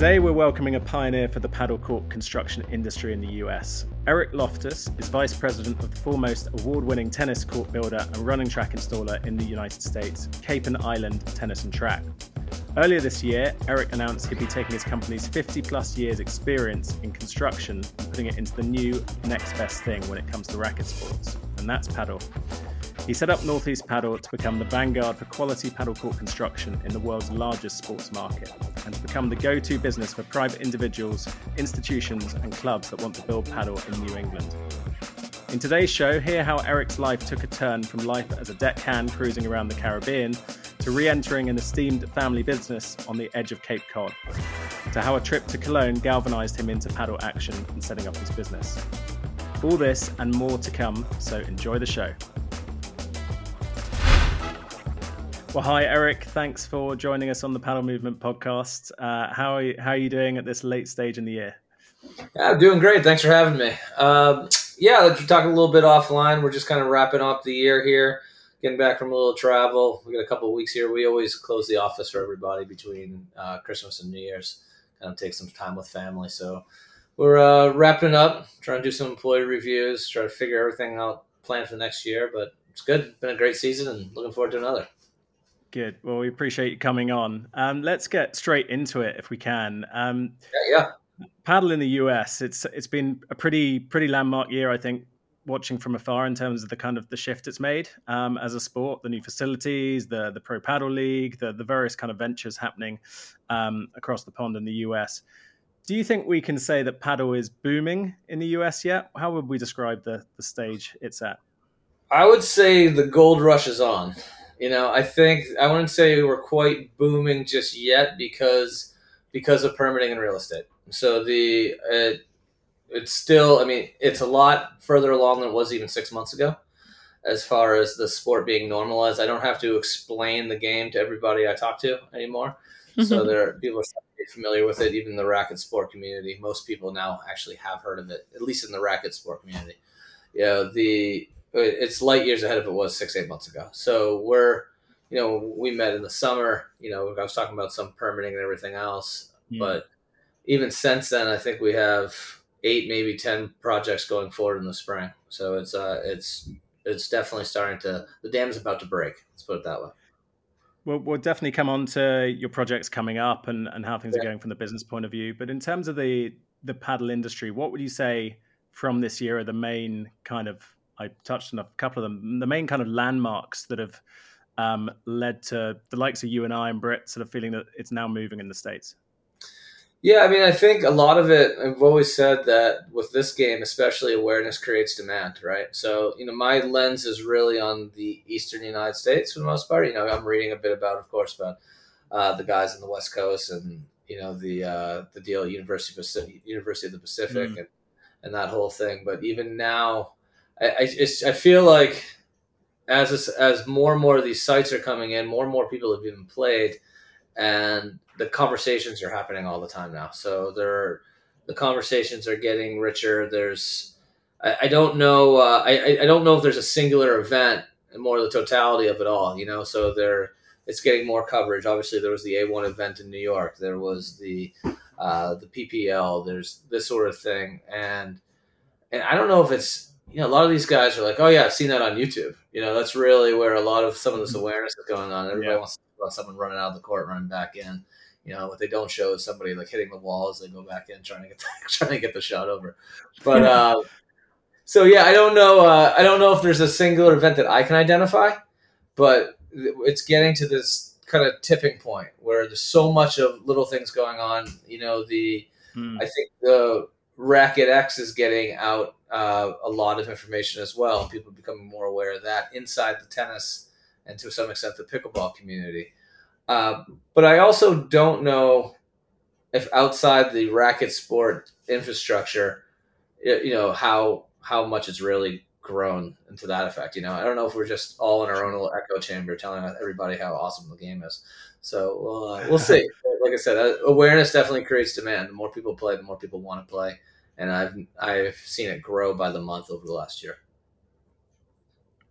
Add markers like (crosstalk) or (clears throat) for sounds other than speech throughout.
Today, we're welcoming a pioneer for the padel court construction industry in the US. Eric Loftus is Vice President of the foremost award winning tennis court builder and running track installer in the United States, Cape and Island Tennis and Track. Earlier this year, Eric announced he'd be taking his company's 50 plus years experience in construction and putting it into the new next best thing when it comes to racket sports, and that's padel. He set up Northeast Padel to become the vanguard for quality padel court construction in the world's largest sports market and to become the go to business for private individuals, institutions, and clubs that want to build padel in New England. In today's show, hear how Eric's life took a turn from life as a deckhand cruising around the Caribbean to re entering an esteemed family business on the edge of Cape Cod, to how a trip to Cologne galvanized him into padel action and setting up his business. All this and more to come, so enjoy the show. Well, hi, Eric. Thanks for joining us on the Padel Movement podcast. Uh, how, are you, how are you doing at this late stage in the year? Yeah, I'm doing great. Thanks for having me. Um, yeah, let's talk a little bit offline. We're just kind of wrapping up the year here, getting back from a little travel. We got a couple weeks here. We always close the office for everybody between uh, Christmas and New Year's. Kind of take some time with family. So we're uh, wrapping up, trying to do some employee reviews, try to figure everything out, plan for next year. But it's good. Been a great season, and looking forward to another. Good. Well, we appreciate you coming on. Um, let's get straight into it if we can. Um, yeah, yeah. Padel in the US. It's it's been a pretty pretty landmark year, I think, watching from afar in terms of the kind of the shift it's made um, as a sport, the new facilities, the the Pro Padel League, the the various kind of ventures happening um, across the pond in the US. Do you think we can say that padel is booming in the US yet? How would we describe the the stage it's at? I would say the gold rush is on. You know, I think I wouldn't say we're quite booming just yet because because of permitting and real estate. So the it, it's still, I mean, it's a lot further along than it was even six months ago, as far as the sport being normalized. I don't have to explain the game to everybody I talk to anymore. so mm-hmm. there are people are familiar with it. Even the racket sport community, most people now actually have heard of it, at least in the racket sport community. You know, the it's light years ahead of it was six eight months ago. So we're you know we met in the summer. You know I was talking about some permitting and everything else, yeah. but even since then, I think we have eight maybe ten projects going forward in the spring. So it's uh it's it's definitely starting to the dam's about to break. Let's put it that way. We'll, we'll definitely come on to your projects coming up and, and how things yeah. are going from the business point of view. But in terms of the the padel industry, what would you say from this year are the main kind of I touched on a couple of them. The main kind of landmarks that have um, led to the likes of you and I and Britt sort of feeling that it's now moving in the states. Yeah, I mean, I think a lot of it. I've always said that with this game, especially awareness creates demand, right? So, you know, my lens is really on the eastern United States for the most part. You know, I'm reading a bit about, of course, about uh, the guys on the West Coast and you know the uh, the deal at University Pacific, University of the Pacific mm. and and that whole thing. But even now, I, I I feel like as this, as more and more of these sites are coming in, more and more people have even played, and the conversations are happening all the time now. So there, the conversations are getting richer. There's, I, I don't know, uh, I I don't know if there's a singular event and more the totality of it all. You know, so there, it's getting more coverage. Obviously, there was the A1 event in New York. There was the uh, the PPL. There's this sort of thing, and and I don't know if it's you know, a lot of these guys are like, oh yeah, I've seen that on YouTube. You know, that's really where a lot of some of this mm-hmm. awareness is going on. Everybody yeah. wants to about someone running out of the court, running back in. You know, what they don't show is somebody like hitting the wall as they go back in, trying to get the, (laughs) trying to get the shot over. But uh, so yeah, I don't know. Uh, I don't know if there's a singular event that I can identify, but it's getting to this kind of tipping point where there's so much of little things going on. You know, the hmm. I think the Racket X is getting out uh, a lot of information as well. People becoming more aware of that inside the tennis and to some extent the pickleball community. Uh, but I also don't know if outside the racket sport infrastructure, you know how how much it's really grown into that effect. You know, I don't know if we're just all in our own little echo chamber telling everybody how awesome the game is. So we'll uh, we'll see. (laughs) Like I said, uh, awareness definitely creates demand. The more people play, the more people want to play and I've I've seen it grow by the month over the last year.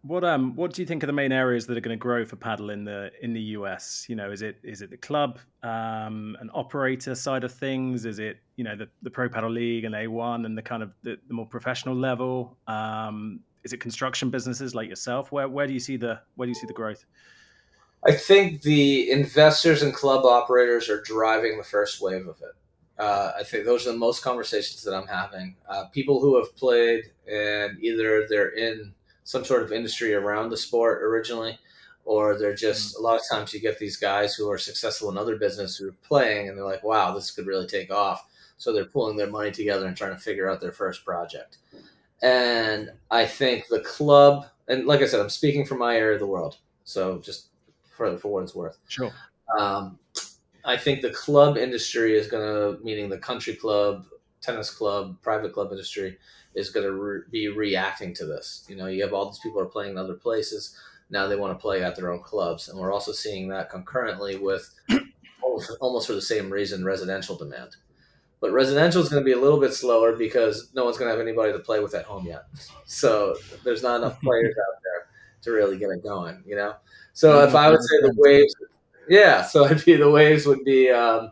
What um what do you think are the main areas that are going to grow for padel in the in the US? You know, is it is it the club um and operator side of things? Is it you know the, the Pro Padel League and A1 and the kind of the, the more professional level? Um, is it construction businesses like yourself? Where where do you see the where do you see the growth? I think the investors and club operators are driving the first wave of it. Uh, I think those are the most conversations that I'm having. Uh, people who have played and either they're in some sort of industry around the sport originally, or they're just mm-hmm. a lot of times you get these guys who are successful in other business who are playing and they're like, wow, this could really take off. So they're pulling their money together and trying to figure out their first project. And I think the club, and like I said, I'm speaking from my area of the world. So just for, for what it's worth. Sure. Um, I think the club industry is going to, meaning the country club, tennis club, private club industry, is going to re- be reacting to this. You know, you have all these people are playing in other places. Now they want to play at their own clubs, and we're also seeing that concurrently with (coughs) almost for the same reason residential demand. But residential is going to be a little bit slower because no one's going to have anybody to play with at home yet. So there's not enough players out there to really get it going. You know. So mm-hmm. if I would say the waves, yeah. So (laughs) I'd be the waves would be. Um,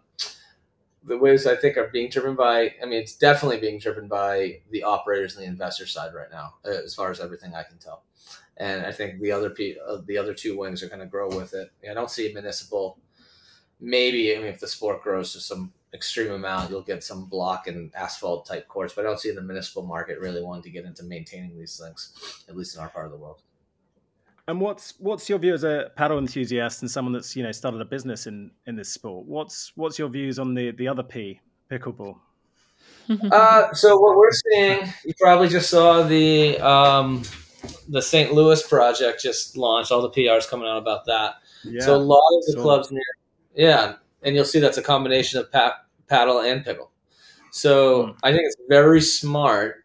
the waves I think are being driven by. I mean, it's definitely being driven by the operators and the investor side right now, uh, as far as everything I can tell. And I think the other uh, the other two wings are going to grow with it. I don't see municipal. Maybe I mean, if the sport grows to some extreme amount, you'll get some block and asphalt type courts, but I don't see the municipal market really wanting to get into maintaining these things, at least in our part of the world. And what's what's your view as a padel enthusiast and someone that's you know started a business in in this sport? What's what's your views on the the other P, pickleball? (laughs) uh, so what we're seeing, you probably just saw the um, the St. Louis project just launched. All the PRs coming out about that. Yeah, so a lot of the so, clubs near, yeah, and you'll see that's a combination of pa- padel and pickle. So hmm. I think it's very smart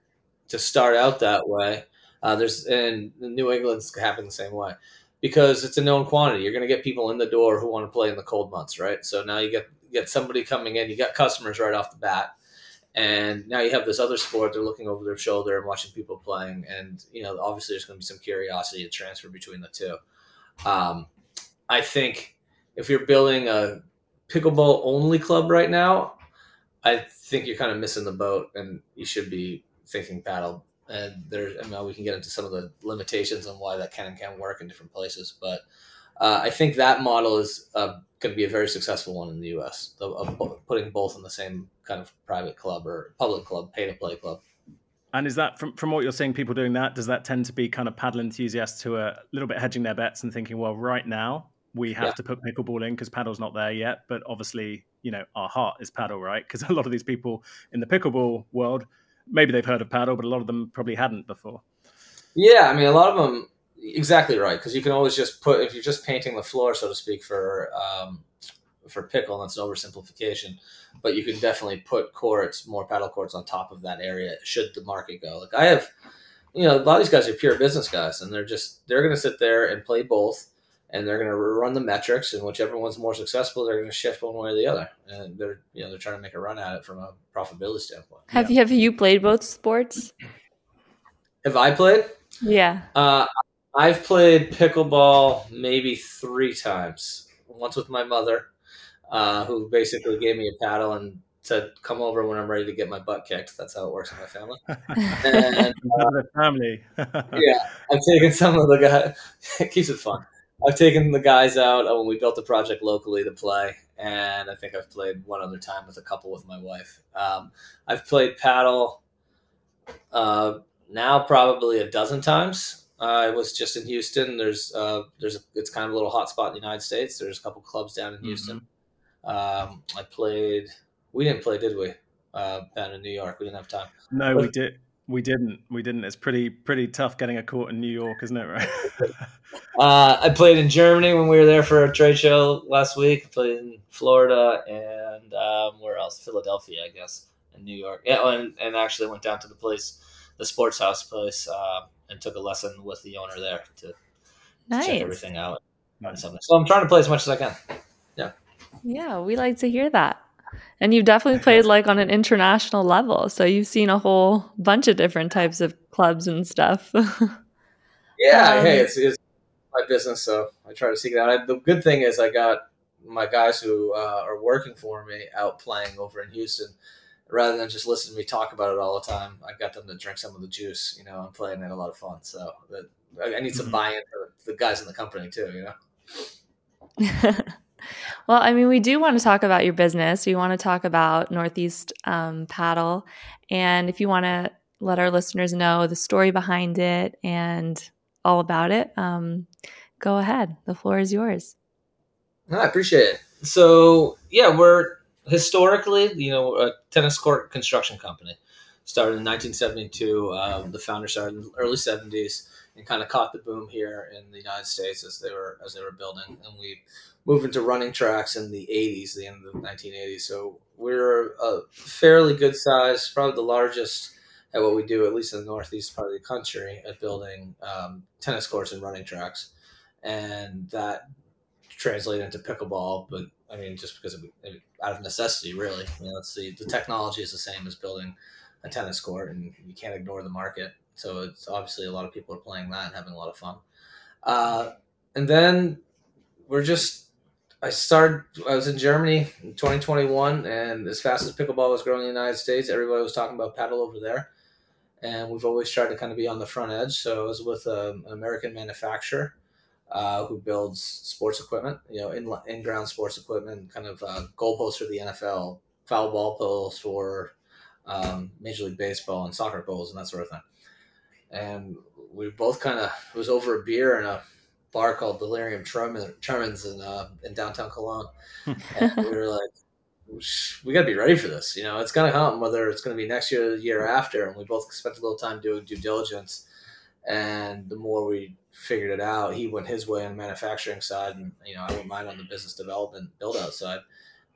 to start out that way uh, there's and New England's happening the same way because it's a known quantity. You're going to get people in the door who want to play in the cold months, right? So now you get get somebody coming in. You got customers right off the bat, and now you have this other sport. They're looking over their shoulder and watching people playing, and you know obviously there's going to be some curiosity to transfer between the two. Um, I think if you're building a pickleball only club right now, I think you're kind of missing the boat, and you should be thinking padel and there, I mean, we can get into some of the limitations on why that can and can't work in different places. But uh, I think that model is uh, going to be a very successful one in the U.S. Of, putting both in the same kind of private club or public club, pay to play club. And is that from from what you're seeing, people doing that? Does that tend to be kind of padel enthusiasts who are a little bit hedging their bets and thinking, well, right now we have yeah. to put pickleball in because padel's not there yet, but obviously, you know, our heart is padel, right? Because a lot of these people in the pickleball world maybe they've heard of padel, but a lot of them probably hadn't before. Yeah, I mean, a lot of them exactly right because you can always just put if you're just painting the floor, so to speak, for um, for pickle. That's an oversimplification, but you can definitely put courts, more padel courts, on top of that area. Should the market go? Like I have, you know, a lot of these guys are pure business guys, and they're just they're going to sit there and play both and they're going to run the metrics, and whichever one's more successful, they're going to shift one way or the other, and they're you know they're trying to make a run at it from a profitability standpoint. Have yeah. you have you played both sports? (clears throat) Have I played? Yeah. Uh, I've played pickleball maybe three times. Once with my mother, uh, who basically gave me a paddle and said, "Come over when I'm ready to get my butt kicked." That's how it works in my family. (laughs) and, uh, family. (laughs) yeah, I've taken some of the guys. (laughs) it keeps it fun. I've taken the guys out when we built the project locally to play, and I think I've played one other time with a couple with my wife. Um, I've played padel uh, now probably a dozen times. Uh, I was just in Houston. There's uh, there's a, it's kind of a little hot spot in the United States. There's a couple clubs down in mm-hmm. Houston. Mm-hmm. Um, I played. We didn't play, did we? Uh, down in New York, we didn't have time. No, but, we did. We didn't. We didn't. It's pretty pretty tough getting a court in New York, isn't it? Right. (laughs) uh, I played in Germany when we were there for a trade show last week. I played in Florida and um, where else? Philadelphia, I guess, and New York. Yeah, and, and actually went down to the place, the sports house place, uh, and took a lesson with the owner there to nice. check everything out. Nice. So I'm trying to play as much as I can. Yeah. Yeah, we like to hear that. And you've definitely played like on an international level. So you've seen a whole bunch of different types of clubs and stuff. (laughs) Yeah, Um, hey, it's, it's my business, so I try to seek it out. I, the good thing is I got my guys who uh, are working for me out playing over in Houston. Rather than just listening to me talk about it all the time, I got them to drink some of the juice, you know, and play and they had a lot of fun. So that, I I need some Mhm. buy-in for the guys in the company too, you know. (laughs) well, I mean, we do want to talk about your business. We want to talk about Northeast um, Padel. And if you want to let our listeners know the story behind it and all about it, um, go ahead. The floor is yours. I appreciate it. So yeah, we're historically, you know, a tennis court construction company. Started in 1972. Um, the founder started in the early 70s and kind of caught the boom here in the United States as they were as they were building, and we moved into running tracks in the 80s, the end of the 1980s. So we're a fairly good size, probably the largest at what we do, at least in the northeast part of the country, at building um, tennis courts and running tracks, and that translated into pickleball. But I mean, just because of out of necessity, really, you know, it's the the technology is the same as building a tennis court, and you can't ignore the market. So it's obviously a lot of people are playing that and having a lot of fun. Uh, and then we're just I started. I was in Germany in 2021, and as fast as pickleball was growing in the United States, everybody was talking about padel over there. And we've always tried to kind of be on the front edge. So I was with um, an American manufacturer uh, who builds sports equipment, you know, in in ground sports equipment, kind of uh, goalposts for the NFL, foul ball posts for um, Major League Baseball, and soccer goals and that sort of thing. And we both kind of was over a beer in a bar called Delirium Tremens in uh, in downtown Cologne, and we were like, we got to be ready for this. You know, it's gonna come, whether it's gonna be next year or the year after. And we both spent a little time doing due diligence, and the more we figured it out, he went his way on the manufacturing side, and you know, I went mine on the business development build out side.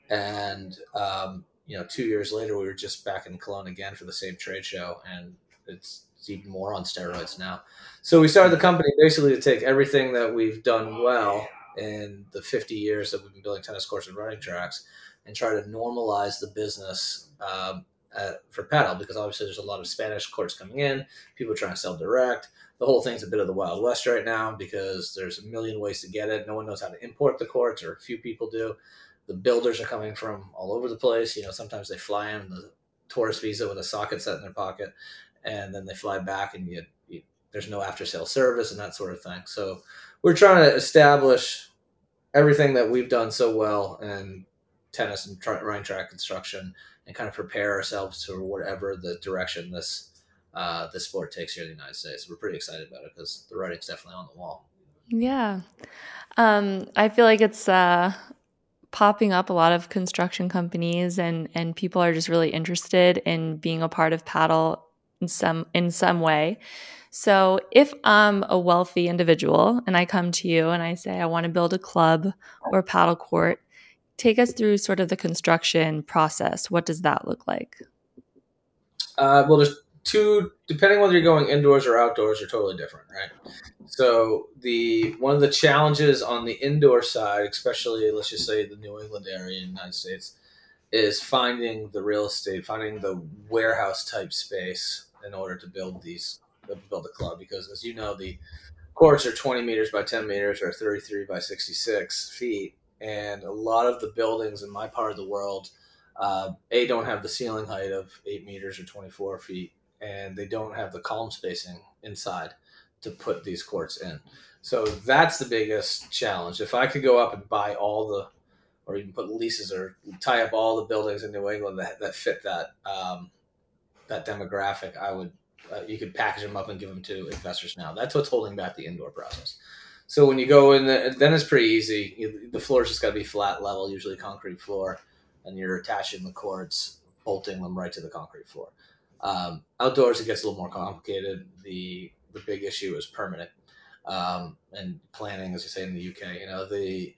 And um, you know, two years later, we were just back in Cologne again for the same trade show, and it's even more on steroids now. So we started the company basically to take everything that we've done well in the 50 years that we've been building tennis courts and running tracks and try to normalize the business um, at, for padel because obviously there's a lot of Spanish courts coming in, people trying to sell direct. The whole thing's a bit of the Wild West right now because there's a million ways to get it. No one knows how to import the courts, or a few people do. The builders are coming from all over the place. You know, sometimes they fly in the tourist visa with a socket set in their pocket and then they fly back and you, you, there's no after sale service and that sort of thing. So we're trying to establish everything that we've done so well in tennis and tra- running track construction and kind of prepare ourselves for whatever the direction this uh, this sport takes here in the United States. We're pretty excited about it because the writing's definitely on the wall. Yeah. Um, I feel like it's uh, popping up a lot of construction companies and, and people are just really interested in being a part of padel in some in some way. So if I'm a wealthy individual and I come to you and I say I want to build a club or paddle court, take us through sort of the construction process. What does that look like? Uh, well, there's two depending on whether you're going indoors or outdoors are totally different, right? So the one of the challenges on the indoor side, especially let's just say the New England area in the United States, is finding the real estate, finding the warehouse type space in order to build these build a club because as you know the courts are 20 meters by 10 meters or 33 by 66 feet. And a lot of the buildings in my part of the world uh, a don't have the ceiling height of 8 meters or 24 feet and they don't have the column spacing inside to put these courts in. So that's the biggest challenge. If i could go up and buy all the or even put leases or tie up all the buildings in New England that, that fit that um, that demographic, I would uh, you could package them up and give them to investors now. That's what's holding back the indoor process. So when you go in, the, then it's pretty easy. You, the floor's just got to be flat level, usually concrete floor, and you're attaching the cords, bolting them right to the concrete floor. Um, outdoors, it gets a little more complicated. The the big issue is permanent um, and planning, as you say in the UK. You know the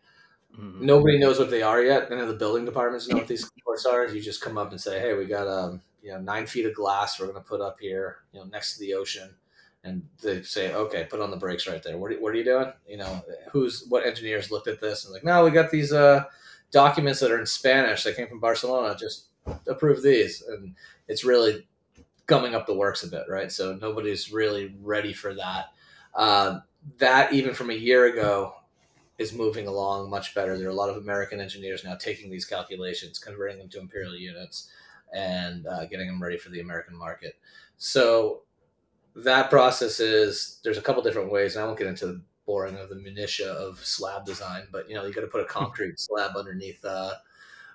Mm-hmm. Nobody knows what they are yet. None of the building departments know what these courts are. You just come up and say, "Hey, we got um, you know nine feet of glass. We're going to put up here, you know, next to the ocean." And they say, "Okay, put on the brakes right there. What are, what are you doing? You know, who's what engineers looked at this and like, no, we got these uh, documents that are in Spanish that came from Barcelona. Just approve these." And it's really gumming up the works a bit, right? So nobody's really ready for that. Uh, that even from a year ago is moving along much better. There are a lot of American engineers now taking these calculations, converting them to imperial units, and uh, getting them ready for the American market. So that process is there's a couple different ways, and I won't get into the boring of the minutia of slab design, but you know you got to put a concrete slab underneath uh,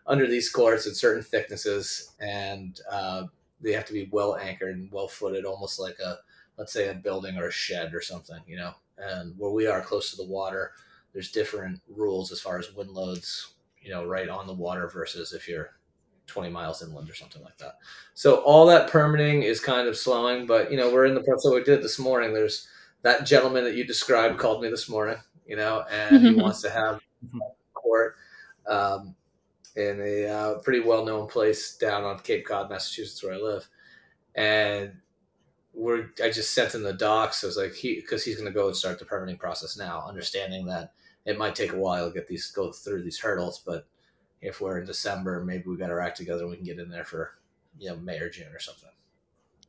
under these courts at certain thicknesses, and uh, they have to be well anchored and well footed, almost like a let's say a building or a shed or something, you know. And where we are close to the water, there's different rules as far as wind loads, you know, right on the water versus if you're 20 miles inland or something like that. So all that permitting is kind of slowing, but you know, we're in the process. So we did this morning. There's that gentleman that you described called me this morning, you know, and he wants to have court um, in a uh, pretty well known place down on Cape Cod, Massachusetts, where I live. And we're I just sent him the docs. I was like, he because he's going to go and start the permitting process now, understanding that it might take a while to get these go through these hurdles, but if we're in December, maybe we got our act together and we can get in there for you know May or June or something.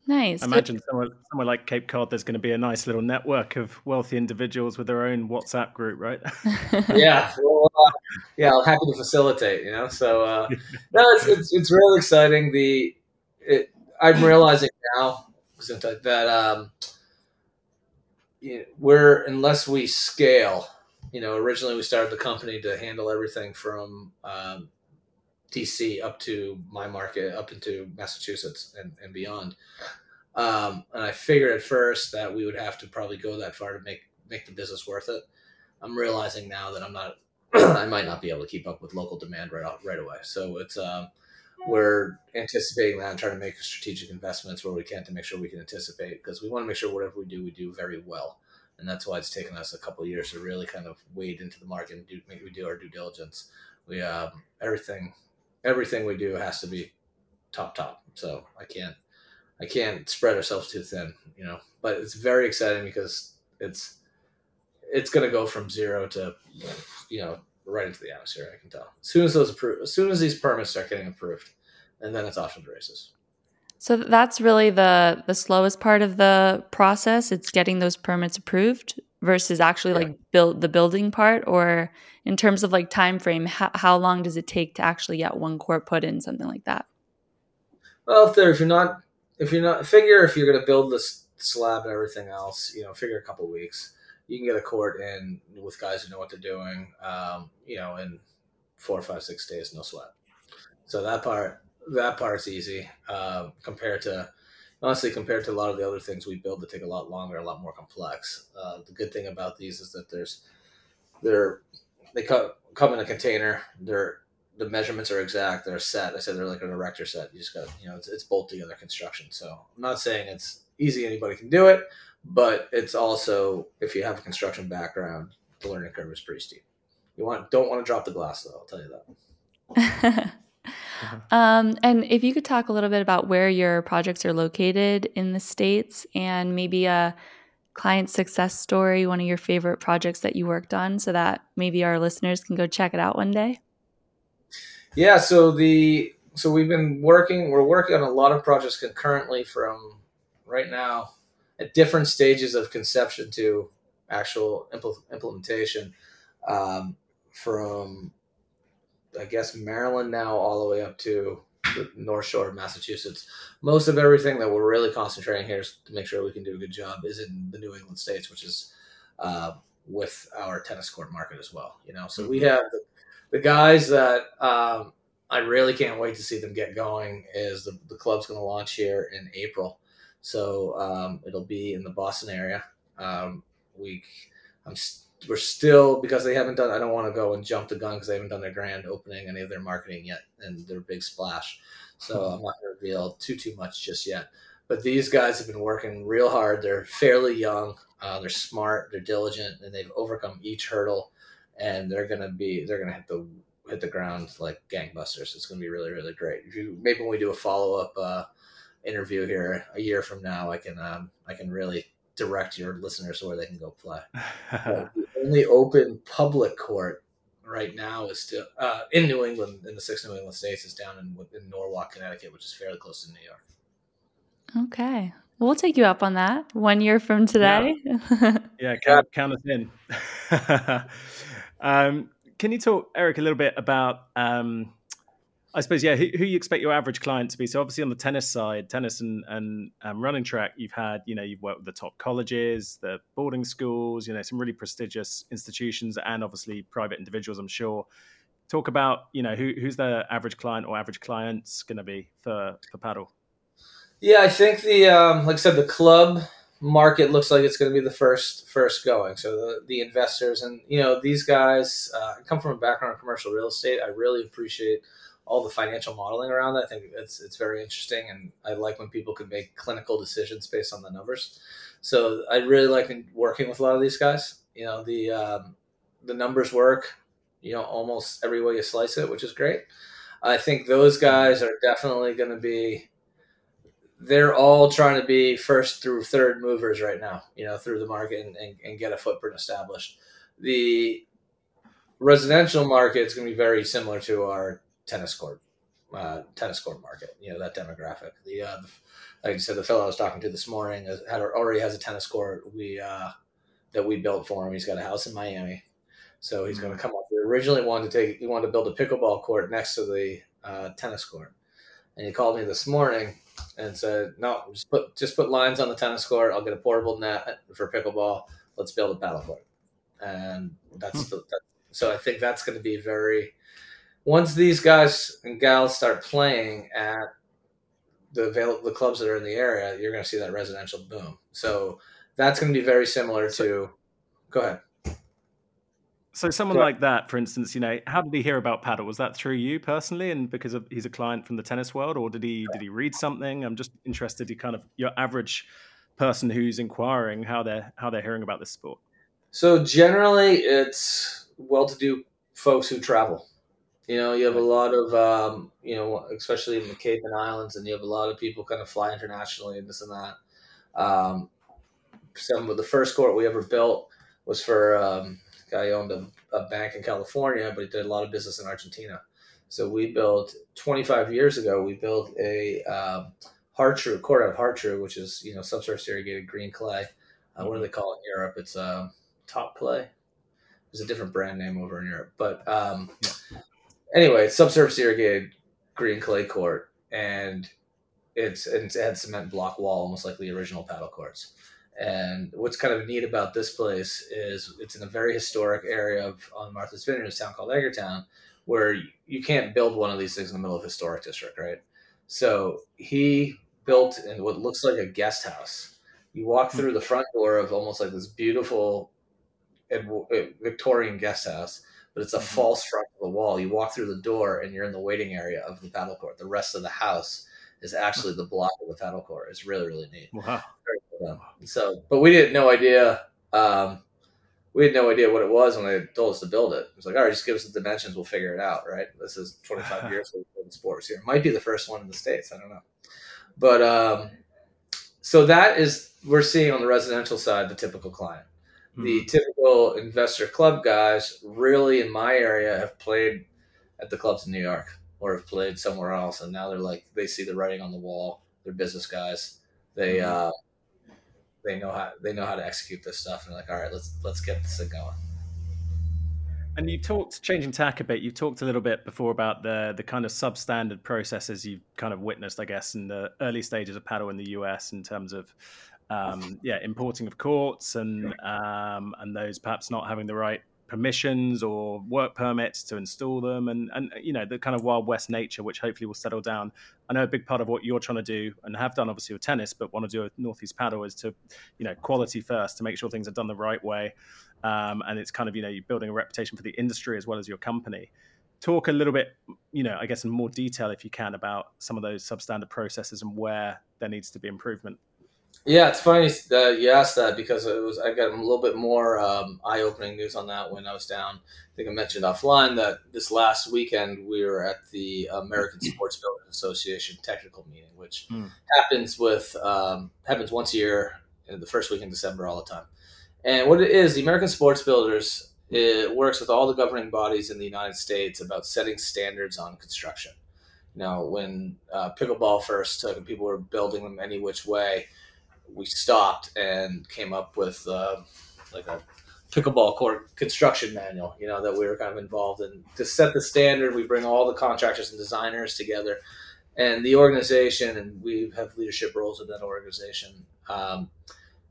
Nice. I imagine somewhere, somewhere like Cape Cod, there's going to be a nice little network of wealthy individuals with their own WhatsApp group, right? (laughs) (laughs) yeah, well, uh, yeah, I'm happy to facilitate. You know, so uh, no, it's, it's it's really exciting. The it, I'm realizing now that um, you know, we're unless we scale you know, originally we started the company to handle everything from um, DC up to my market, up into Massachusetts and, and beyond. Um, and I figured at first that we would have to probably go that far to make make the business worth it. I'm realizing now that I'm not, (clears throat) I might not be able to keep up with local demand right out, right away. So it's um, we're anticipating that and trying to make strategic investments where we can to make sure we can anticipate because we want to make sure whatever we do, we do very well and that's why it's taken us a couple years to really kind of wade into the market and do make we do our due diligence. We um, everything everything we do has to be top top. So I can't I can't spread ourselves too thin, you know. But it's very exciting because it's it's going to go from zero to you know right into the atmosphere. I can tell as soon as those approved, as soon as these permits start getting approved, and then it's off to the races. So that's really the the slowest part of the process. It's getting those permits approved versus actually like build the building part or in terms of like time frame how, how long does it take to actually get one court put in something like that? Well if there if you're not if you're not figure if you're going to build this slab and everything else you know figure a couple weeks. You can get a court in with guys who know what they're doing um, you know in four five six days no sweat. So that part that part's easy uh, compared to honestly compared to a lot of the other things we build that take a lot longer, a lot more complex. Uh, the good thing about these is that there's they're they come come in a container. They're the measurements are exact. They're set. I said they're like an erector set. You just got you know it's, it's bolt together construction. So I'm not saying it's easy. Anybody can do it, but it's also if you have a construction background, the learning curve is pretty steep. You want don't want to drop the glass though. I'll tell you that. (laughs) Uh-huh. Um, and if you could talk a little bit about where your projects are located in the States and maybe a client success story, one of your favorite projects that you worked on, so that maybe our listeners can go check it out one day. Yeah, so the so we've been working we're working on a lot of projects concurrently from right now at different stages of conception to actual impl- implementation um, from I guess Maryland now all the way up to the North Shore of Massachusetts. Most of everything that we're really concentrating here is to make sure we can do a good job is in the New England states, which is uh, with our tennis court market as well. You know, so we mm-hmm. have the, the guys that um, I really can't wait to see them get going. Is the, the club's going to launch here in April, so um, it'll be in the Boston area. Um, we, I'm we're still because they haven't done. I don't want to go and jump the gun because they haven't done their grand opening, any of their marketing yet, and their big splash. So I'm not going to reveal too too much just yet. But these guys have been working real hard. They're fairly young. Uh, they're smart. They're diligent, and they've overcome each hurdle. And they're gonna be. They're gonna hit the hit the ground like gangbusters. It's gonna be really really great. If you maybe when we do a follow up uh, interview here a year from now, I can um, I can really direct your listeners where they can go play. (laughs) the only open public court right now is still uh, in New England, in the six New England states, is down in, in Norwalk, Connecticut, which is fairly close to New York. Okay. We'll take you up on that one year from today. Yeah, yeah count, (laughs) count us in. (laughs) um, can you talk, Eric, a little bit about, um, I suppose, yeah, who, who, you expect your average client to be? So obviously on the tennis side, tennis and, and um, running track, you've had, you know, you've worked with the top colleges, the boarding schools, you know, some really prestigious institutions, and obviously private individuals. I'm sure. Talk about, you know, who, who's the average client or average clients going to be for for padel? Yeah, I think the um, like I said, the club market looks like it's going to be the first first going. So the, the investors and you know these guys uh, come from a background in commercial real estate. I really appreciate all the financial modeling around that. I think it's it's very interesting, and I like when people can make clinical decisions based on the numbers. So I really like working with a lot of these guys. You know the um, the numbers work. You know almost every way you slice it, which is great. I think those guys are definitely going to be they're all trying to be first through third movers right now, you know, through the market and, and, and get a footprint established. The residential market is going to be very similar to our tennis court, uh, tennis court market, you know, that demographic. The, uh, like I said, the fellow I was talking to this morning has, had already has a tennis court we, uh, that we built for him. He's got a house in Miami. So he's mm-hmm. going to come up. We originally wanted to take, he wanted to build a pickleball court next to the uh, tennis court. And he called me this morning and said, "No, just put just put lines on the tennis court. I'll get a portable net for pickleball. Let's build a padel court." And that's hmm. the, that, so. I think that's going to be very. Once these guys and gals start playing at the avail- the clubs that are in the area, you're going to see that residential boom. So that's going to be very similar to. Go ahead. So someone like that, for instance, you know, how did he hear about padel? Was that through you personally, and because of, he's a client from the tennis world, or did he did he read something? I'm just interested in kind of your average person who's inquiring how they're how they're hearing about this sport. So generally, it's well-to-do folks who travel. You know, you have a lot of, um, you know, especially in the Cape and Islands, and you have a lot of people kind of fly internationally and this and that. Um, some of the first court we ever built was for um, guy owned a, a bank in California, but he did a lot of business in Argentina. So we built 25 years ago. We built a um, Har-Tru, court out of Har-Tru, which is you know subsurface irrigated green clay. Uh, what do they call it in Europe? It's um, top clay. There's a different brand name over in Europe, but um, anyway, it's subsurface irrigated green clay court, and it's and it had cement block wall, almost like the original padel courts. And what's kind of neat about this place is it's in a very historic area of on Martha's Vineyard, a town called Edgartown, where you can't build one of these things in the middle of a historic district, right? So he built in what looks like a guest house. You walk hmm. through the front door of almost like this beautiful eh, Victorian guest house, but it's a mm-hmm. false front of the wall. You walk through the door and you're in the waiting area of the padel court. The rest of the house is actually the block of the padel court. It's really, really neat. Wow. So, but we had no idea. Um, we had no idea what it was when they told us to build it. It was like, all right, just give us the dimensions, we'll figure it out. Right? This is 25 (laughs) years of sports here. It might be the first one in the states. I don't know, but um, so that is we're seeing on the residential side the typical client. Hmm. The typical investor club guys, really in my area, have played at the clubs in New York or have played somewhere else, and now they're like they see the writing on the wall. They're business guys. They hmm. uh, they know how they know how to execute this stuff, and they're like, all right, let's let's get this thing going. And you talked changing tack a bit. You talked a little bit before about the the kind of substandard processes you've kind of witnessed, I guess, in the early stages of padel in the US in terms of um, yeah importing of courts and um, and those perhaps not having the right permissions or work permits to install them and and you know the kind of wild west nature which hopefully will settle down. I know a big part of what you're trying to do and have done obviously with tennis but want to do with northeast padel is to you know quality first to make sure things are done the right way. Um, and it's kind of you know you're building a reputation for the industry as well as your company. Talk a little bit you know i guess in more detail if you can about some of those substandard processes and where there needs to be improvement yeah, it's funny that you asked that because it was I got a little bit more um, eye-opening news on that when I was down. I think I mentioned offline that this last weekend we were at the American (clears throat) Sports Builders Association technical meeting, which mm. happens with um, happens once a year in the first week in December all the time. And what it is, the American Sports Builders it works with all the governing bodies in the United States about setting standards on construction. You know, when uh, pickleball first took and people were building them any which way we stopped and came up with uh, like a pickleball court construction manual, you know, that we were kind of involved in to set the standard. We bring all the contractors and designers together, and the organization, and we have leadership roles in that organization. Um,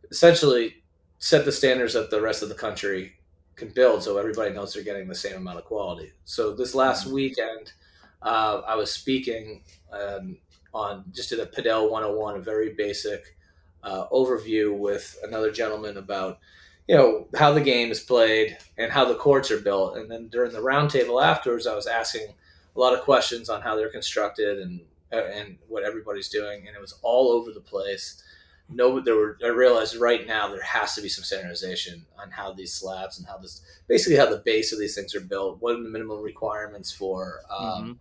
essentially, set the standards that the rest of the country can build, so everybody knows they're getting the same amount of quality. So this last mm-hmm. weekend, uh, I was speaking um, on just did a Padel 101, a very basic uh, overview with another gentleman about you know how the game is played and how the courts are built. And then during the roundtable afterwards, I was asking a lot of questions on how they're constructed and uh, and what everybody's doing, and it was all over the place. No, there were. I realized right now there has to be some standardization on how these slabs and how this, basically how the base of these things are built. What are the minimum requirements for um, mm-hmm.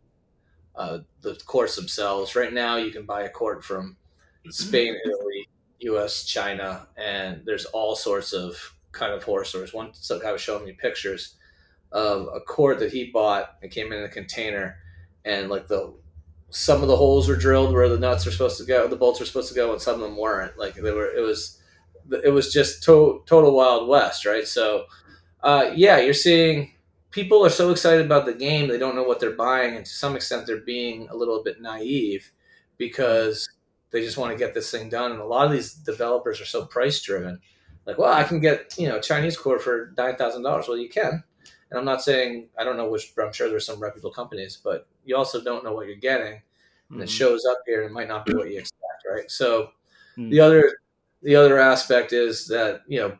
uh, the courts themselves? Right now, you can buy a court from Spain, Italy, U.S., China, and there's all sorts of kind of horror stories. One guy was showing me pictures of a cord that he bought. It came in a container, and like the some of the holes were drilled where the nuts are supposed to go, the bolts are supposed to go, and some of them weren't. Like they were, it was, it was just to, total wild west, right? So, uh, yeah, you're seeing people are so excited about the game they don't know what they're buying, and to some extent they're being a little bit naive because they just want to get this thing done. And a lot of these developers are so price driven. Like, well, I can get you know Chinese core for nine thousand dollars. Well, you can. And I'm not saying I don't know which. but I'm sure there's some reputable companies, but you also don't know what you're getting, and mm-hmm. it shows up here and it might not be what you expect, right? So mm-hmm. the other the other aspect is that you know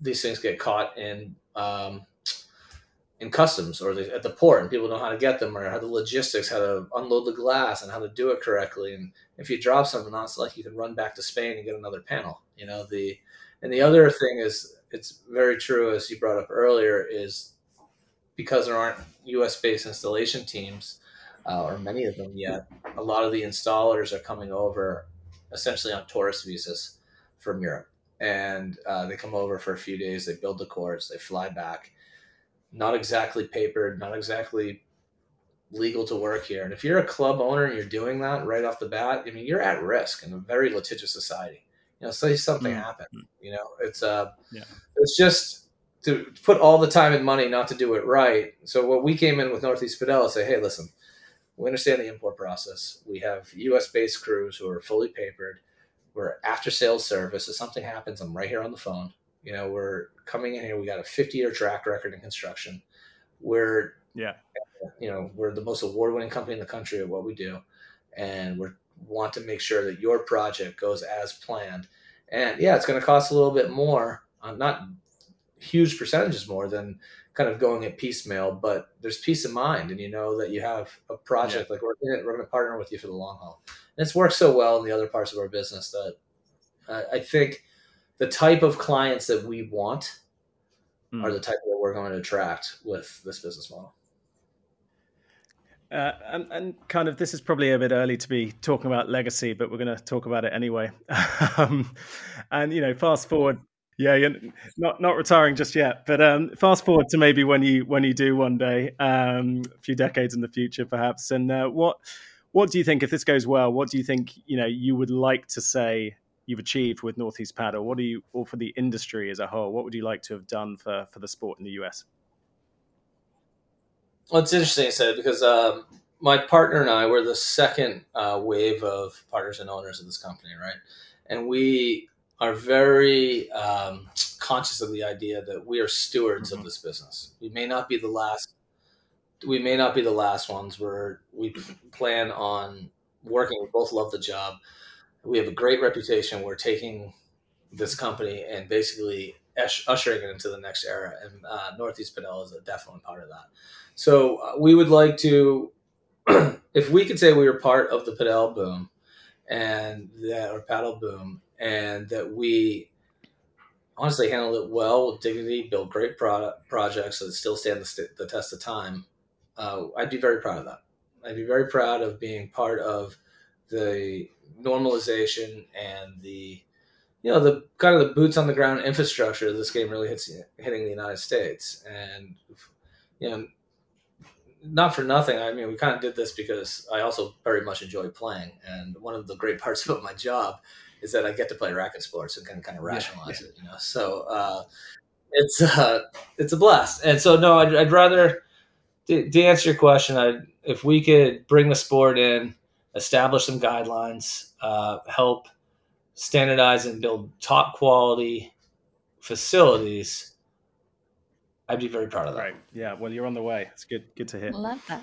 these things get caught in um, in customs or at the port, and people know how to get them or how the logistics, how to unload the glass, and how to do it correctly. And if you drop something on, it's like you can run back to Spain and get another panel. You know the and the other thing is it's very true as you brought up earlier is because there aren't U.S. based installation teams uh, or many of them yet. A lot of the installers are coming over essentially on tourist visas from Europe, and uh, they come over for a few days. They build the courts, they fly back. Not exactly papered, not exactly legal to work here. And if you're a club owner and you're doing that right off the bat, I mean, you're at risk in a very litigious society. You know, say something mm-hmm. happened. You know, it's uh, yeah. it's just to put all the time and money not to do it right. So what we came in with Northeast Padel is say, hey, listen, we understand the import process. We have U.S. based crews who are fully papered. We're after sales service. If something happens, I'm right here on the phone. You know, we're coming in here. We got a 50 year track record in construction. We're yeah, you know, we're the most award winning company in the country at what we do, and we want to make sure that your project goes as planned. And yeah, it's going to cost a little bit more, uh, not huge percentages more than kind of going at piecemeal, but there's peace of mind, and you know that you have a project yeah. like we're we're going to partner with you for the long haul. And it's worked so well in the other parts of our business that uh, I think the type of clients that we want mm. are the type that we're going to attract with this business model. Uh, and, and, kind of this is probably a bit early to be talking about legacy, but we're going to talk about it anyway. (laughs) um, and you know, fast forward yeah, you're not not retiring just yet, but um, fast forward to maybe when you when you do one day, um, a few decades in the future, perhaps. And uh, what what do you think if this goes well? What do you think you know you would like to say you've achieved with Northeast Padel? What do you, or for the industry as a whole, what would you like to have done for for the sport in the US? Well, it's interesting you said because um, my partner and I were the second uh, wave of partners and owners of this company, right? And we are very um, conscious of the idea that we are stewards mm-hmm. of this business. We may not be the last. We may not be the last ones. Where we plan on working. We both love the job. We have a great reputation. We're taking this company and basically ushering it into the next era. And uh, Northeast Padel is a definitely part of that. So uh, we would like to, (clears throat) if we could say we were part of the Padel boom, and that or paddle boom, and that we honestly handled it well with dignity, built great product projects that still stand the, st- the test of time. Uh, I'd be very proud of that. I'd be very proud of being part of the normalization and the you know the kind of the boots on the ground infrastructure this game really hits hitting the United States and you know not for nothing. I mean, we kind of did this because I also very much enjoy playing, and one of the great (laughs) parts about my job is that I get to play racket sports and can kind of rationalize yeah, yeah. it, you know. So uh, it's uh, it's a blast. And so no, I'd, I'd rather to, to, answer your question, I if we could bring the sport in, establish some guidelines, uh, help standardize and build top quality facilities. I'd be very proud of that. Right. Yeah. Well, you're on the way. It's good. Good to hear. Love that.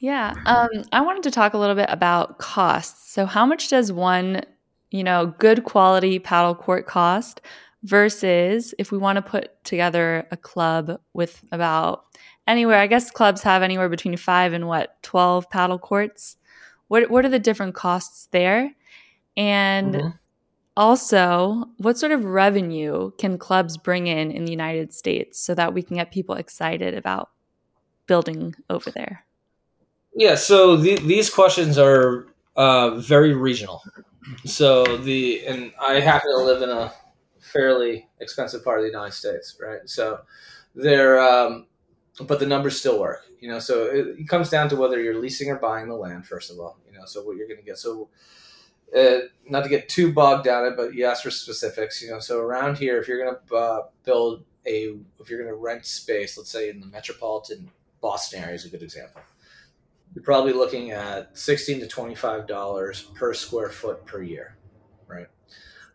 Yeah. Um, I wanted to talk a little bit about costs. So, how much does one, you know, good quality padel court cost versus if we want to put together a club with about anywhere, I guess clubs have anywhere between five and what, 12 padel courts? What, what are the different costs there? And mm-hmm. also, what sort of revenue can clubs bring in in the United States so that we can get people excited about building over there? Yeah, so the, these questions are uh, very regional. So the and I happen to live in a fairly expensive part of the United States, right? So they're um, but the numbers still work, you know. So it, it, comes down to whether you're leasing or buying the land, first of all, you know. So what you're going to get. So uh, not to get too bogged down it, but you ask for specifics, you know. So around here, if you're going to uh, build a, if you're going to rent space, let's say in the metropolitan Boston area is a good example you're probably looking at sixteen to twenty-five dollars per square foot per year, right?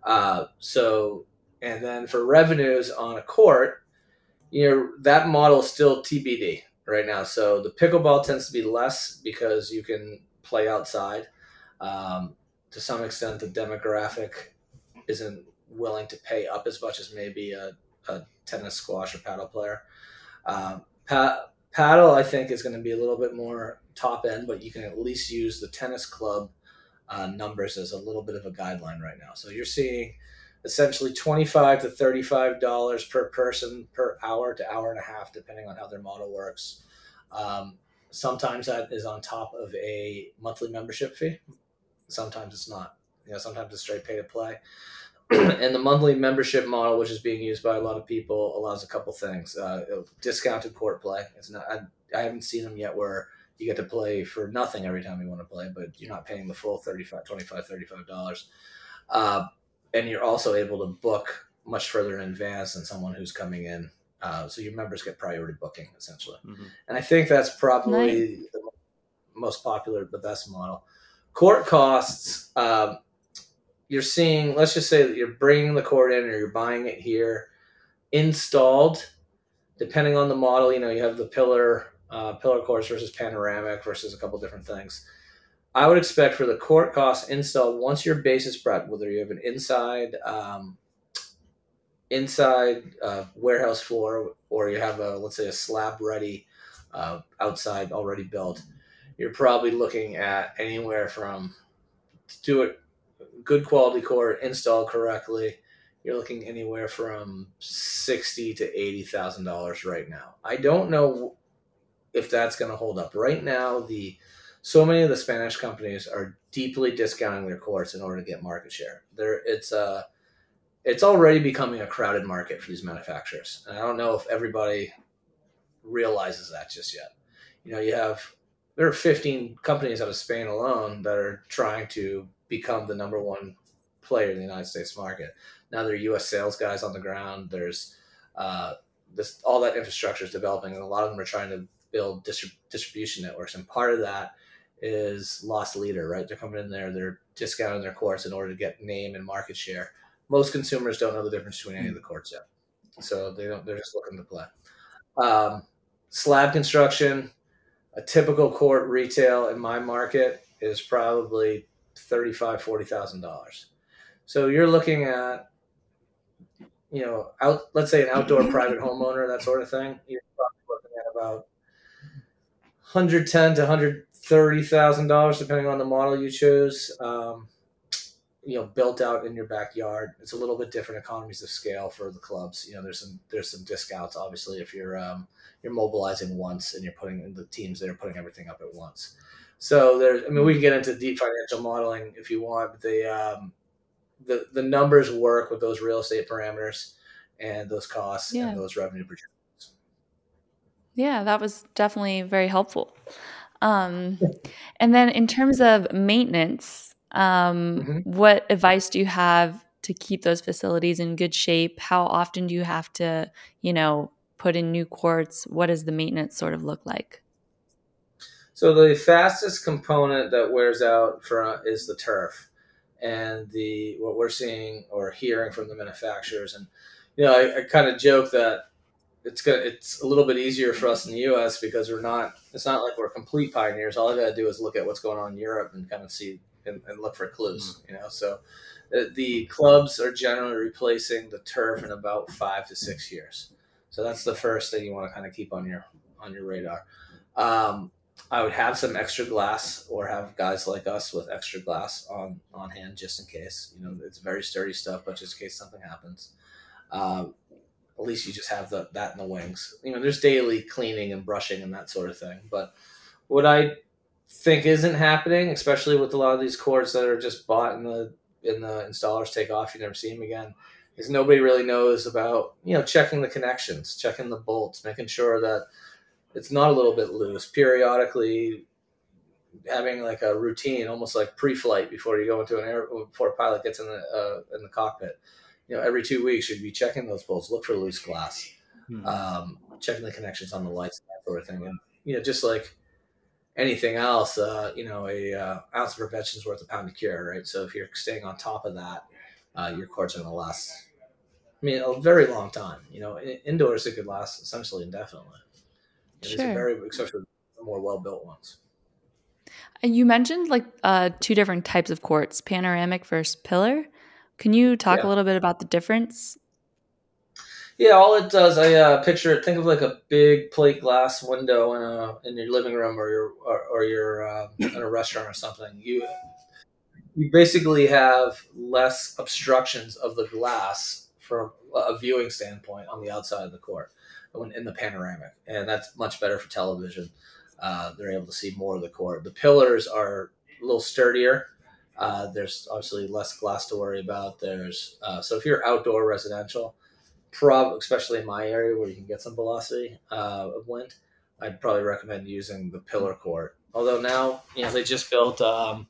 Uh, so, and then for revenues on a court, you know that model is still TBD right now. So the pickleball tends to be less because you can play outside. Um, to some extent, the demographic isn't willing to pay up as much as maybe a, a tennis, squash, or padel player. Um, pa- padel, I think, is going to be a little bit more top end, but you can at least use the tennis club uh, numbers as a little bit of a guideline right now. So you're seeing essentially 25 to 35 dollars per person per hour to hour and a half, depending on how their model works. Um, sometimes that is on top of a monthly membership fee. Sometimes it's not. You know, sometimes it's straight pay to play. (clears throat) and the monthly membership model, which is being used by a lot of people, allows a couple things: uh, discounted court play. It's not. I, I haven't seen them yet where you get to play for nothing every time you want to play, but you're not paying the full 35 25 $35. Uh, and you're also able to book much further in advance than someone who's coming in. Uh, so your members get priority booking essentially. Mm-hmm. And I think that's probably nice. the most popular, the best model. Court costs, um, you're seeing, let's just say that you're bringing the court in or you're buying it here installed, depending on the model, you know, you have the pillar uh, pillar course versus panoramic versus a couple different things. I would expect for the court cost install once your base is prepped, whether you have an inside um, inside uh, warehouse floor or you have a let's say a slab ready uh, outside already built, you're probably looking at anywhere from to do it good quality court install correctly. You're looking anywhere from sixty to eighty thousand dollars right now. I don't know if that's going to hold up. Right now, the so many of the Spanish companies are deeply discounting their courts in order to get market share. There, it's uh, it's already becoming a crowded market for these manufacturers, and I don't know if everybody realizes that just yet. You know, you have there are 15 companies out of Spain alone that are trying to become the number one player in the United States market. Now there are U.S. sales guys on the ground. There's uh, this all that infrastructure is developing, and a lot of them are trying to build distrib- distribution networks, and part of that is loss leader, right? They're coming in there, they're discounting their courts in order to get name and market share. Most consumers don't know the difference between any of the courts yet, so they don't. They're just looking to play. Um, slab construction, a typical court retail in my market is probably thirty-five, forty thousand dollars. So you're looking at, you know, out. Let's say an outdoor private homeowner, that sort of thing. You're probably looking at about 110 to 130 thousand dollars, depending on the model you choose. Um, you know, built out in your backyard. It's a little bit different economies of scale for the clubs. You know, there's some there's some discounts, obviously, if you're um, you're mobilizing once and you're putting the teams that are putting everything up at once. So there's, I mean, we can get into deep financial modeling if you want, but the um, the the numbers work with those real estate parameters and those costs yeah. and those revenue projections. Yeah, that was definitely very helpful. Um, and then in terms of maintenance, Um, mm-hmm. What advice do you have to keep those facilities in good shape? How often do you have to, you know, put in new courts? What does the maintenance sort of look like? So the fastest component that wears out for is the turf, and the what we're seeing or hearing from the manufacturers, and you know, I, I kind of joke that it's it's a little bit easier for us in the U.S. because we're not. It's not like we're complete pioneers. All I got to do is look at what's going on in Europe and kind of see and, and look for clues. Mm-hmm. You know, so the, the clubs are generally replacing the turf in about five to six years. So that's the first thing you want to kind of keep on your on your radar. Um, I would have some extra glass or have guys like us with extra glass on, on hand just in case. You know, it's very sturdy stuff, but just in case something happens. Um, at least you just have the, that in the wings. You know, there's daily cleaning and brushing and that sort of thing. But what I think isn't happening, especially with a lot of these cords that are just bought in the in the installers take off, you never see them again, is nobody really knows about you know checking the connections, checking the bolts, making sure that it's not a little bit loose. Periodically having like a routine, almost like pre-flight before you go into an air before a pilot gets in the uh, in the cockpit. You know, every two weeks you'd be checking those bolts, look for loose glass, hmm. um, checking the connections on the lights, that sort of thing, and you know, just like anything else, uh, you know, a uh, ounce of prevention is worth a pound of cure, right? So if you're staying on top of that, uh, your cords are going to last. I mean, a very long time. You know, indoors it could last essentially indefinitely. Sure. These very, especially the more well built ones. And you mentioned like uh, two different types of quartz, panoramic versus pillar. Can you talk yeah. a little bit about the difference? Yeah, all it does, I uh, picture it. Think of like a big plate glass window in a in your living room or your or, or your uh, (laughs) in a restaurant or something. You you basically have less obstructions of the glass from a viewing standpoint on the outside of the court in the panoramic, and that's much better for television. Uh, they're able to see more of the court. The pillars are a little sturdier. Uh, there's obviously less glass to worry about. There's uh, so if you're outdoor residential, prob especially in my area where you can get some velocity uh, of wind, I'd probably recommend using the pillar court. Although now you know they just built. Um,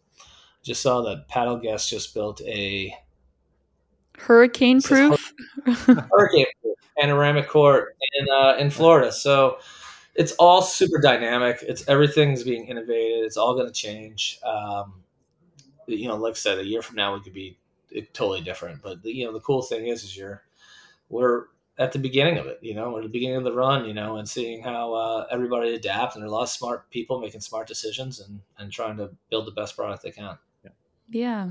just saw that Paddle Guest just built a hurricane proof (laughs) hurricane panoramic court in uh, in Florida. So it's all super dynamic. It's everything's being innovated. It's all going to change. Um, you know, like I said, a year from now we could be totally different. But the, you know, the cool thing is, is you're we're at the beginning of it. You know, at the beginning of the run. You know, and seeing how uh, everybody adapts. and there are a lot of smart people making smart decisions and and trying to build the best product they can. Yeah. yeah.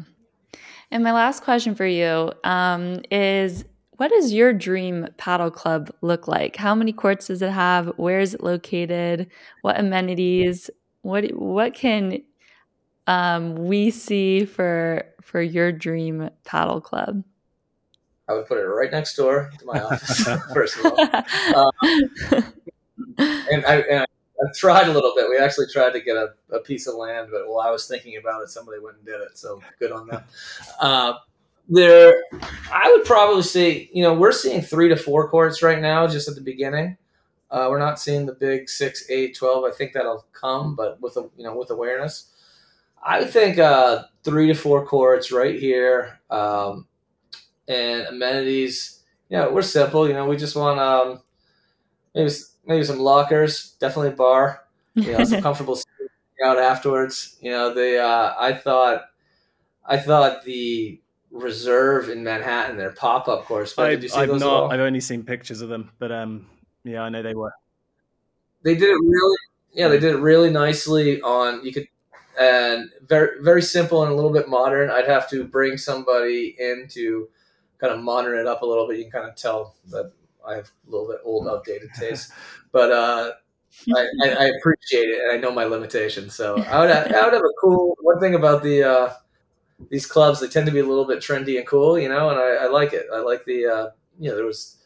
And my last question for you um, is what does your dream padel club look like? How many courts does it have? Where is it located? What amenities? What what can um, we see for for your dream padel club? I would put it right next door to my office. (laughs) first of all, uh, and I, and I I tried a little bit. We actually tried to get a, a, piece of land, but while I was thinking about it, somebody went and did it. So good on them. Uh, there, I would probably say, you know, we're seeing three to four courts right now, just at the beginning. Uh, we're not seeing the big six, eight, 12. I think that'll come, but with a, you know, with awareness, I would think uh, three to four courts right here, um, and amenities. You know, we're simple. You know, we just want um, maybe maybe some lockers, definitely a bar. You know, some (laughs) comfortable out afterwards. You know, the uh, I thought I thought the reserve in Manhattan, their pop up course. But I, did you see I've those not. I've only seen pictures of them, but um, yeah, I know they were. They did it really, yeah, they did it really nicely on. You could and very very simple and a little bit modern. I'd have to bring somebody in to kind of modern it up a little bit. You can kind of tell that I have a little bit old, outdated (laughs) taste, but uh, I, I, appreciate it and I know my limitations. So I would have, I would have a cool one thing about the uh, these clubs. They tend to be a little bit trendy and cool, you know, and I, I like it. I like the uh, you know there was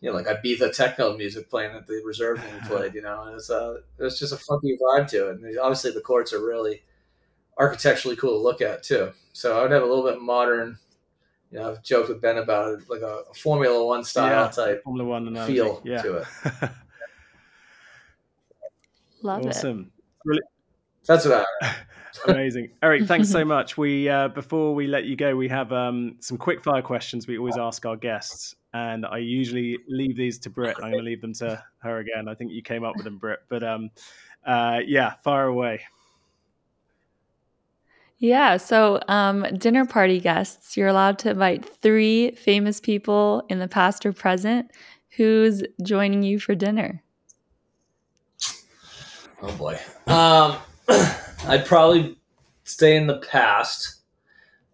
you know like Ibiza techno music playing at the reserve when we (laughs) played, you know, and it was uh, it was just a funky vibe to it. And obviously the courts are really architecturally cool to look at too. So I would have a little bit modern you know, I've joked with Ben about it, like a, a Formula One style yeah, type Formula One analogy. feel yeah. to it. (laughs) Love awesome. it. That's what I. Amazing, Eric. Thanks so (laughs) much. We uh, before we let you go, we have um, some quick fire questions we always ask our guests, and I usually leave these to Britt. I'm going to leave them to her again. I think you came up with them, Britt. But um, uh, yeah, fire away. Yeah. So, um, dinner party guests, you're allowed to invite three famous people in the past or present. Who's joining you for dinner? Oh boy. Um, (clears throat) I'd probably stay in the past.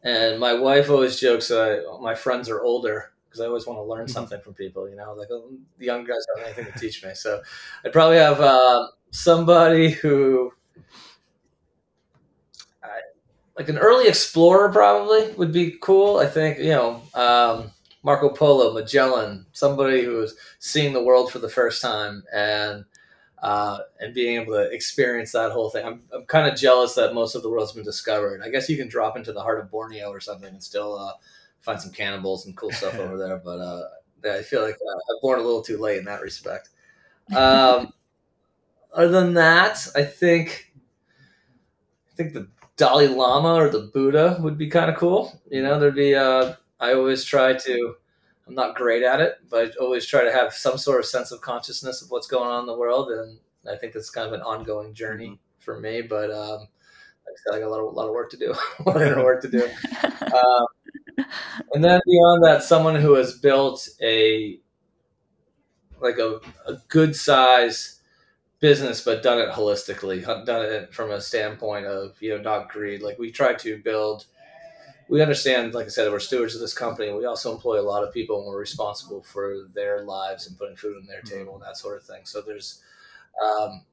And my wife always jokes that I, my friends are older because I always want to learn mm-hmm. something from people. You know, like oh, the young guys don't have anything to teach me. So I'd probably have uh, somebody who, I, like an early explorer, probably would be cool. I think you know. Um, Marco Polo, Magellan, somebody who was seeing the world for the first time and uh, and being able to experience that whole thing. I'm, I'm kind of jealous that most of the world's been discovered. I guess you can drop into the heart of Borneo or something and still uh, find some cannibals and cool stuff over there. But uh, I feel like uh, I'm born a little too late in that respect. Um, (laughs) other than that, I think I think the Dalai Lama or the Buddha would be kind of cool. You know, there'd be. Uh, I always try to I'm not great at it, but I always try to have some sort of sense of consciousness of what's going on in the world, and I think it's kind of an ongoing journey mm-hmm. for me. But um, like I got a lot of, (laughs) a lot of work to do. a lot of work to do. Um, and then beyond that, someone who has built a like a, a good size business, but done it holistically, done it from a standpoint of you know not greed. Like we try to build we understand, like I said, we're stewards of this company. We also employ a lot of people, and we're responsible for their lives and putting food on their table and that sort of thing. So there's, um,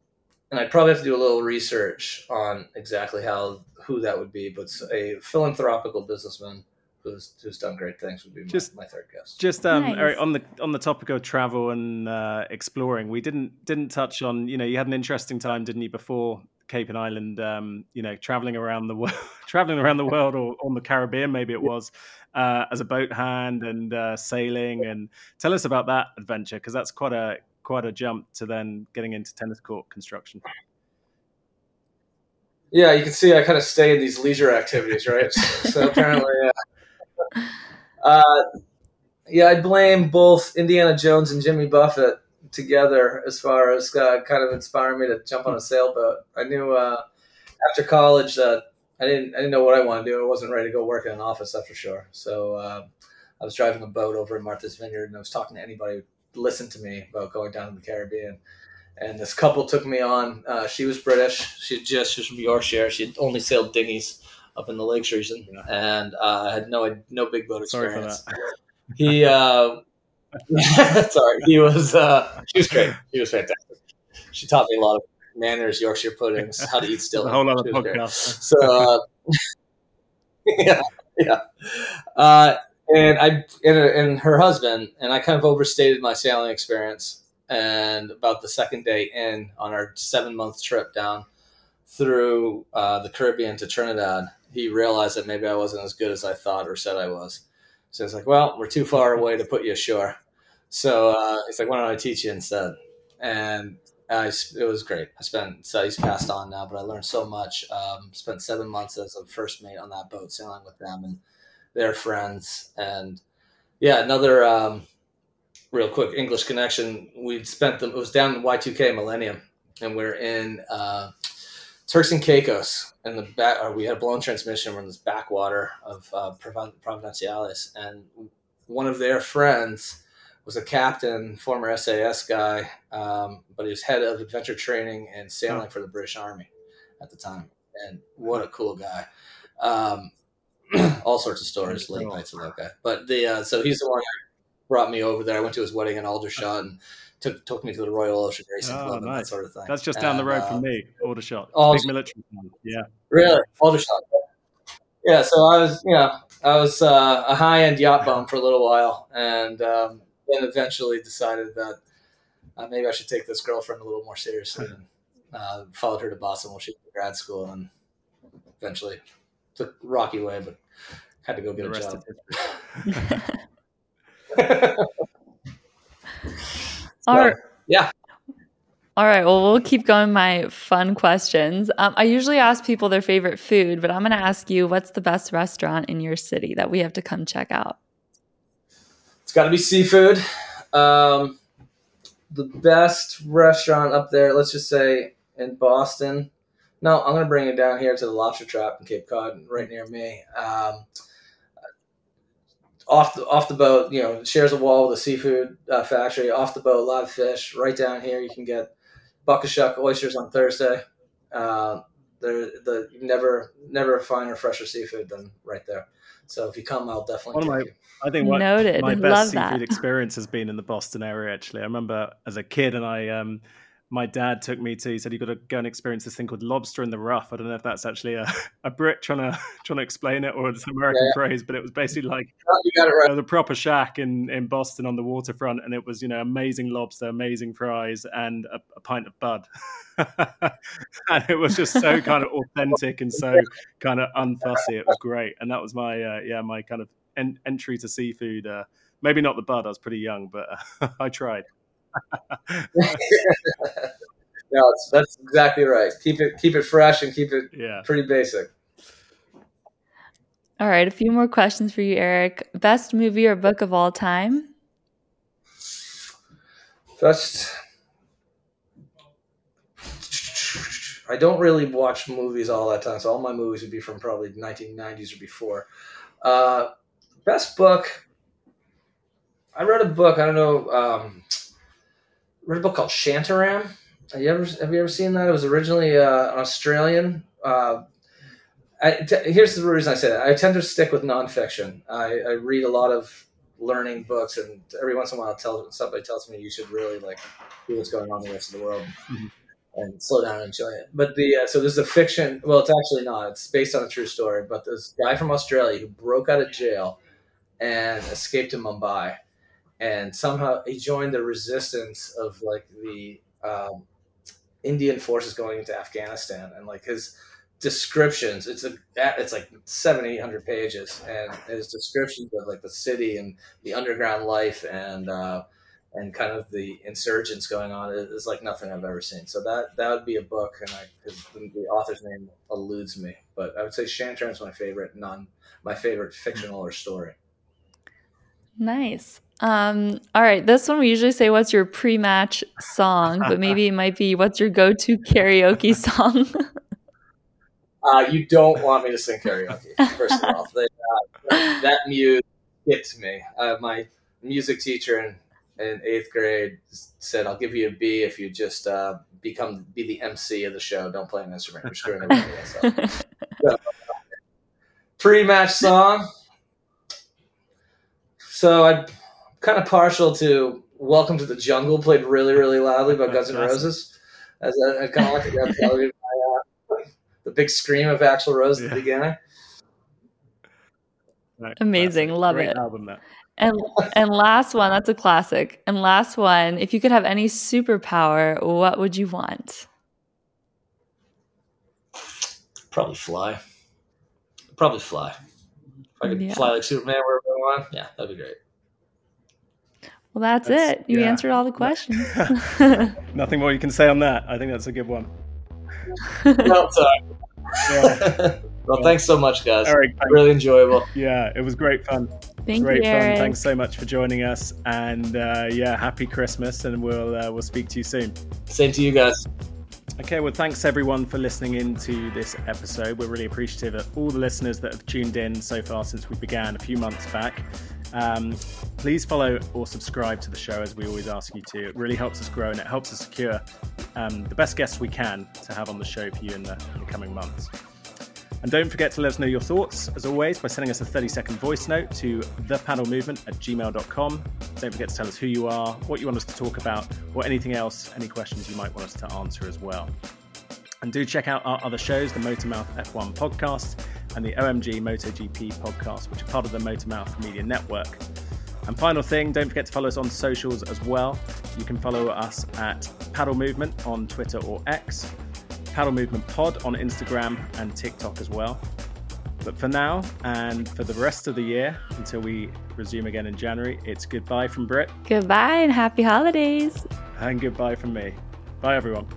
and I probably have to do a little research on exactly how who that would be, but a philanthropical businessman who's who's done great things would be just, my, my third guest. Just um, nice. Eric, on the on the topic of travel and uh, exploring, we didn't didn't touch on. You know, you had an interesting time, didn't you, before Cape and Island, um, you know, traveling around the world, (laughs) traveling around the world, or on the Caribbean, maybe it was, uh, as a boat hand and uh, sailing. And tell us about that adventure because that's quite a quite a jump to then getting into tennis court construction. Yeah, you can see I kind of stay in these leisure activities, right? so apparently, uh, yeah, I blame both Indiana Jones and Jimmy Buffett together as far as uh, kind of inspiring me to jump on a sailboat. I knew uh, after college that I didn't I didn't know what I wanted to do. I wasn't ready to go work in an office, that's for sure. So uh, I was driving a boat over in Martha's Vineyard, and I was talking to anybody who listened to me about going down to the Caribbean. And this couple took me on. Uh, she was British. She just she was from Yorkshire. She had only sailed dinghies up in the Lakes region, yeah. and uh, had no no big boat experience. (laughs) He uh, (laughs) Sorry, he was. Uh, she was great. She was fantastic. She taught me a lot of manners, Yorkshire puddings, how to eat (laughs) still. a whole lot of podcast. So, uh, yeah, yeah. Uh, and I and, and her husband and I kind of overstated my sailing experience. And about the second day in on our seven month trip down through uh, the Caribbean to Trinidad, he realized that maybe I wasn't as good as I thought or said I was. So it's like, well, we're too far away to put you ashore. So uh, it's like, why don't I teach you instead? And I, it was great. I spent, so he's passed on now, but I learned so much. Um, spent seven months as a first mate on that boat, sailing with them and their friends. And yeah, another um, real quick English connection. We'd spent them, it was down in Y2K Millennium, and we're in uh, Turks and Caicos. And the back, or we had a blown transmission. We're in this backwater of uh, Providenciales. And one of their friends, was a captain, former SAS guy, um, but he was head of adventure training and sailing for the British Army at the time. And what a cool guy! Um, (clears throat) all sorts of stories, late nights with that guy. But the uh, so he's the one who brought me over there. I went to his wedding in Aldershot and took took me to the Royal Ocean Racing oh, Club nice. and that sort of thing. That's just down and, the road uh, from me, Aldershot. Aldershot. Big military. Yeah. Really, Aldershot. Yeah, so I was, you know, I was uh, a high end yacht bum for a little while, and um, then eventually decided that uh, maybe I should take this girlfriend a little more seriously and uh, followed her to Boston while she was in grad school and eventually took the rocky way, but had to go get the a job. (laughs) (laughs) (laughs) Our, yeah. All right. Well, we'll keep going. My fun questions. Um, I usually ask people their favorite food, but I'm going to ask you, what's the best restaurant in your city that we have to come check out? It's got to be seafood. Um, the best restaurant up there, let's just say in Boston. No, I'm going to bring it down here to the Lobster Trap in Cape Cod, right near me. Um, off the off the boat, you know, shares a wall with a seafood uh, factory. Off the boat, live fish. Right down here, you can get buck-a-shuck oysters on Thursday. Uh, they're the never never finer fresher seafood than right there. So if you come, I'll definitely. One of my, you. I think what Noted. my best Love seafood that. (laughs) experience has been in the Boston area. Actually, I remember as a kid, and I um, my dad took me to. He said you got to go and experience this thing called lobster in the rough. I don't know if that's actually a, (laughs) a Brit trying to (laughs) trying to explain it or it's an American yeah. phrase, but it was basically like (laughs) you got it right. the proper shack in in Boston on the waterfront, and it was you know amazing lobster, amazing fries, and a, a pint of bud. and it was just so kind of authentic and so kind of unfussy. It was great, and that was my uh, yeah my kind of en- entry to seafood. Uh, maybe not the bud. I was pretty young, but uh, I tried. No, that's exactly right. Keep it keep it fresh and keep it yeah. pretty basic. All right, a few more questions for you, Eric. Best movie or book of all time? Best. I don't really watch movies all that time, so all my movies would be from probably the 1990s or before. Uh, best book. I read a book. I don't know. Um, read a book called Shantaram. Have you ever have you ever seen that? It was originally uh, an Australian. Uh, here's the reason I say that. I tend to stick with nonfiction. I, I, read a lot of learning books, and every once in a while, tell, somebody tells me you should really like see what's going on in the rest of the world mm-hmm. and slow down and enjoy it. But the uh, so this is a fiction. Well, it's actually not. It's based on a true story. But this guy from Australia who broke out of jail and escaped to Mumbai and somehow he joined the resistance of like the um, Indian forces going into Afghanistan, and like his descriptions, it's a it's like seven eight hundred pages, and his descriptions of like the city and the underground life and uh, and kind of the insurgents going on is, like nothing I've ever seen. So that that would be a book, and I the author's name eludes me, but I would say Shantaram my favorite non my favorite fictional or story. Nice. Um, all right, this one we usually say what's your pre-match song, but (laughs) maybe it might be what's your go-to karaoke (laughs) song. uh, you don't want me to sing karaoke. First of all, they, uh, that muse gets me. Uh, my music teacher in, in eighth grade said, "I'll give you a B if you just uh, become be the MC of the show. Don't play an instrument. You're screwing everybody else up." (laughs) pre-match song. So I kind of partial to "Welcome to the Jungle" played really, really loudly by Guns N' Roses. As a, kind of like a, uh, the big scream of Axl Rose at the beginning. Amazing, love it. Album, and and last one, that's a classic. And last one, if you could have any superpower, what would you want? Probably fly. Probably fly. If I could yeah. fly like Superman wherever I want, yeah, that'd be great. Well, that's, that's it. You yeah. answered all the (laughs) questions. (laughs) Nothing more you can say on that. I think that's a good one. (laughs) no, sorry. Yeah. well, thanks so much, guys. Eric, really enjoyable. Yeah, it was great fun. Thank great you, fun. Eric. Thanks so much for joining us, and uh, yeah, happy Christmas, and we'll uh, we'll speak to you soon. Same to you guys. Okay, well, thanks everyone for listening into this episode. We're really appreciative of all the listeners that have tuned in so far since we began a few months back. Um, please follow or subscribe to the show as we always ask you to. It really helps us grow and it helps us secure um, the best guests we can to have on the show for you in the, in the coming months. And don't forget to let us know your thoughts, as always, by sending us a 30 second voice note to thepadelmovement at gmail.com. Don't forget to tell us who you are, what you want us to talk about, or anything else, any questions you might want us to answer as well. And do check out our other shows, the Motormouth F1 podcast and the OMG MotoGP podcast, which are part of the Motormouth Media Network. And final thing, don't forget to follow us on socials as well. You can follow us at Padel Movement on Twitter or X, Padel Movement Pod on Instagram and TikTok as well. But for now and for the rest of the year, until we resume again in January, it's goodbye from Britt. Goodbye and happy holidays. And goodbye from me. Bye, everyone.